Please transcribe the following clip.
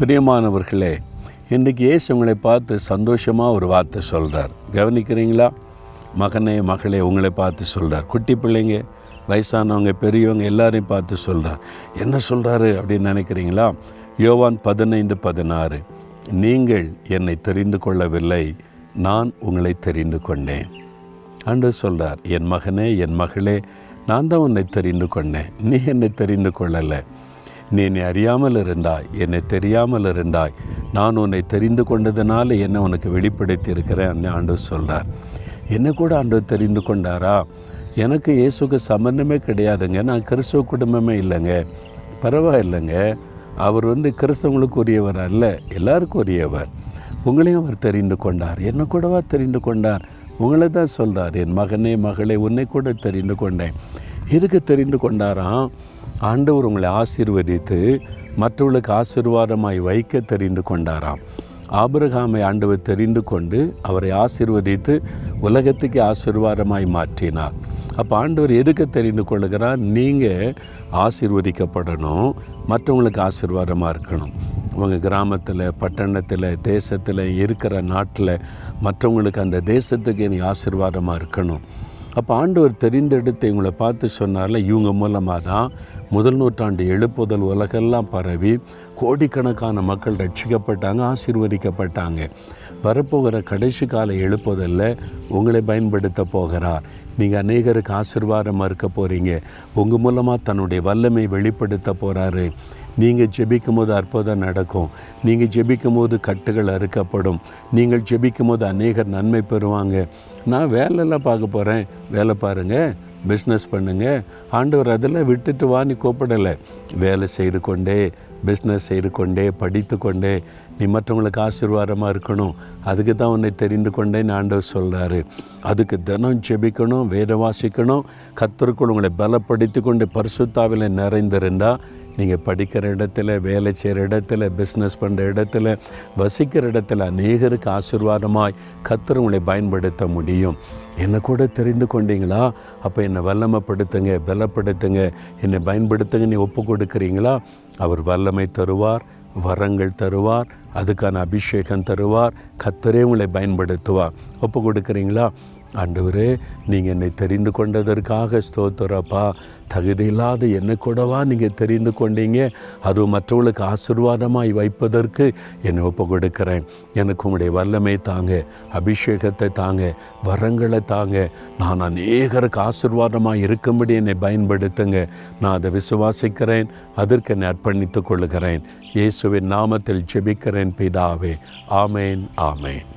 பிரியமானவர்களே இன்றைக்கு இயேசு உங்களை பார்த்து சந்தோஷமாக ஒரு வார்த்தை சொல்கிறார் கவனிக்கிறீங்களா? மகனே மகளே உங்களை பார்த்து சொல்கிறார் குட்டி பிள்ளைங்க வயசானவங்க பெரியவங்க எல்லாரையும் பார்த்து சொல்கிறார் என்ன சொல்கிறாரு அப்படின்னு நினைக்கிறீங்களா? யோவான் பதினைந்து பதினாறு நீங்கள் என்னை தெரிந்து கொள்ளவில்லை நான் உங்களை தெரிந்து கொண்டேன். அன்று சொல்கிறார் என் மகனே என் மகளே நான் தான் உன்னை தெரிந்து கொண்டேன். நீ என்னை தெரிந்து கொள்ளலை. நீ என்னை அறியாமல் இருந்தாய் என்னை தெரியாமல் இருந்தாய் நான் உன்னை தெரிந்து கொண்டதுனால என்னை உனக்கு வெளிப்படுத்தி இருக்கிறேன் ஆண்டு சொல்கிறார் என்ன கூட ஆண்டு தெரிந்து கொண்டாரா? எனக்கு இயேசுக்கு சம்பந்தமே கிடையாதுங்க. நான் கிறிஸ்துவ குடும்பமே இல்லைங்க. பரவாயில்லைங்க. அவர் வந்து கிறிஸ்தவங்களுக்கு உரியவர் அல்ல எல்லாருக்கும் உரியவர். உங்களையும் அவர் தெரிந்து கொண்டார். என்ன கூடவா தெரிந்து கொண்டார்? உங்களை தான் சொல்கிறார் என் மகனே மகளே உன்னை கூட தெரிந்து கொண்டேன். எதுக்கு தெரிந்து கொண்டாராம்? ஆண்டவர் உங்களை ஆசீர்வதித்து மற்றவர்களுக்கு ஆசீர்வாதமாய் வைக்க தெரிந்து கொண்டாராம். ஆபிரகாமை ஆண்டவர் தெரிந்து கொண்டு அவரை ஆசீர்வதித்து உலகத்துக்கு ஆசீர்வாதமாய் மாற்றினார். அப்போ ஆண்டவர் எதுக்கு தெரிந்து கொள்கிறார்? நீங்கள் ஆசீர்வதிக்கப்படணும் மற்றவங்களுக்கு ஆசீர்வாதமாக இருக்கணும். உங்கள் கிராமத்தில் பட்டணத்தில் தேசத்தில் இருக்கிற நாட்டில் மற்றவங்களுக்கு அந்த தேசத்துக்கு நீ ஆசீர்வாதமாக இருக்கணும். அப்போ ஆண்டவர் தெரிந்தெடுத்து இவங்களை பார்த்து சொன்னார்ல இவங்க மூலமாக தான் முதல் நூற்றாண்டு எழுப்புதல் உலகெல்லாம் பரவி கோடிக்கணக்கான மக்கள் ரட்சிக்கப்பட்டாங்க ஆசீர்வதிக்கப்பட்டாங்க. வரப்போகிற கடைசி கால எழுப்புதலில் உங்களை பயன்படுத்த போகிறார். நீங்கள் அநேகருக்கு ஆசிர்வாதமாக இருக்க போகிறீங்க உங்கள் மூலமாக தன்னுடைய வல்லமை வெளிப்படுத்த போகிறாரு நீங்கள் ஜெபிக்கும் போது அற்புதம் நடக்கும். நீங்கள் ஜெபிக்கும் போது கட்டுகள் அறுக்கப்படும். நீங்கள் ஜெபிக்கும் போது அநேகர் நன்மை பெறுவாங்க. நான் வேலையெல்லாம் பார்க்க போகிறேன் வேலை பாருங்கள் பிஸ்னஸ் பண்ணுங்கள் ஆண்டவர் அதெல்லாம் விட்டுட்டு வா நீ கூப்பிடலை. வேலை செய்து கொண்டே பிஸ்னஸ் செய்து கொண்டே படித்து கொண்டே நீ மற்றவங்களுக்கு ஆசீர்வாதமாக இருக்கணும். அதுக்கு தான் உன்னை தெரிந்து கொண்டேன்னு ஆண்டவர் சொல்கிறாரு அதுக்கு தினம் ஜெபிக்கணும் வேத வாசிக்கணும். கத்தருக்குள் உங்களை பலப்படுத்தி கொண்டு பரிசுத்தாவில் நிறைந்திருந்தால் நீங்கள் படிக்கிற இடத்துல வேலை செய்கிற இடத்துல பிஸ்னஸ் பண்ணுற இடத்துல வசிக்கிற இடத்துல அநேகருக்கு ஆசீர்வாதமாய் கத்தர் உங்களை பயன்படுத்த முடியும். என்னை கூட தெரிந்து கொண்டீங்களா? அப்போ என்னை வல்லமைப்படுத்துங்க பலப்படுத்துங்க என்னை பயன்படுத்துங்க நீ ஒப்பு கொடுக்குறீங்களா? அவர் வல்லமை தருவார் வரங்கள் தருவார் அதுக்கான அபிஷேகம் தருவார். கத்தரே உங்களை பயன்படுத்துவார். ஒப்பு கொடுக்குறீங்களா? ஆண்டவரே நீங்கள் என்னை தெரிந்து கொண்டதற்காக ஸ்தோத்திரப்பா தகுதியில்லாத என்னை கூடவா நீங்கள் தெரிந்து கொண்டீங்க? அது மற்றவர்களுக்கு ஆசிர்வாதமாய் வைப்பதற்கு என்னை ஒப்பு கொடுக்குறேன். எனக்கு உங்களுடைய வல்லமை தாங்க அபிஷேகத்தை தாங்க வரங்களை தாங்க. நான் அநேகருக்கு ஆசிர்வாதமாக இருக்கும்படி என்னை பயன்படுத்துங்க. நான் அதை விசுவாசிக்கிறேன் அதற்கு என்னை அர்ப்பணித்துக் கொள்கிறேன் இயேசுவின் நாமத்தில் ஜெபிக்கிறேன். என் பிதாவே. ஆமேன் ஆமேன்.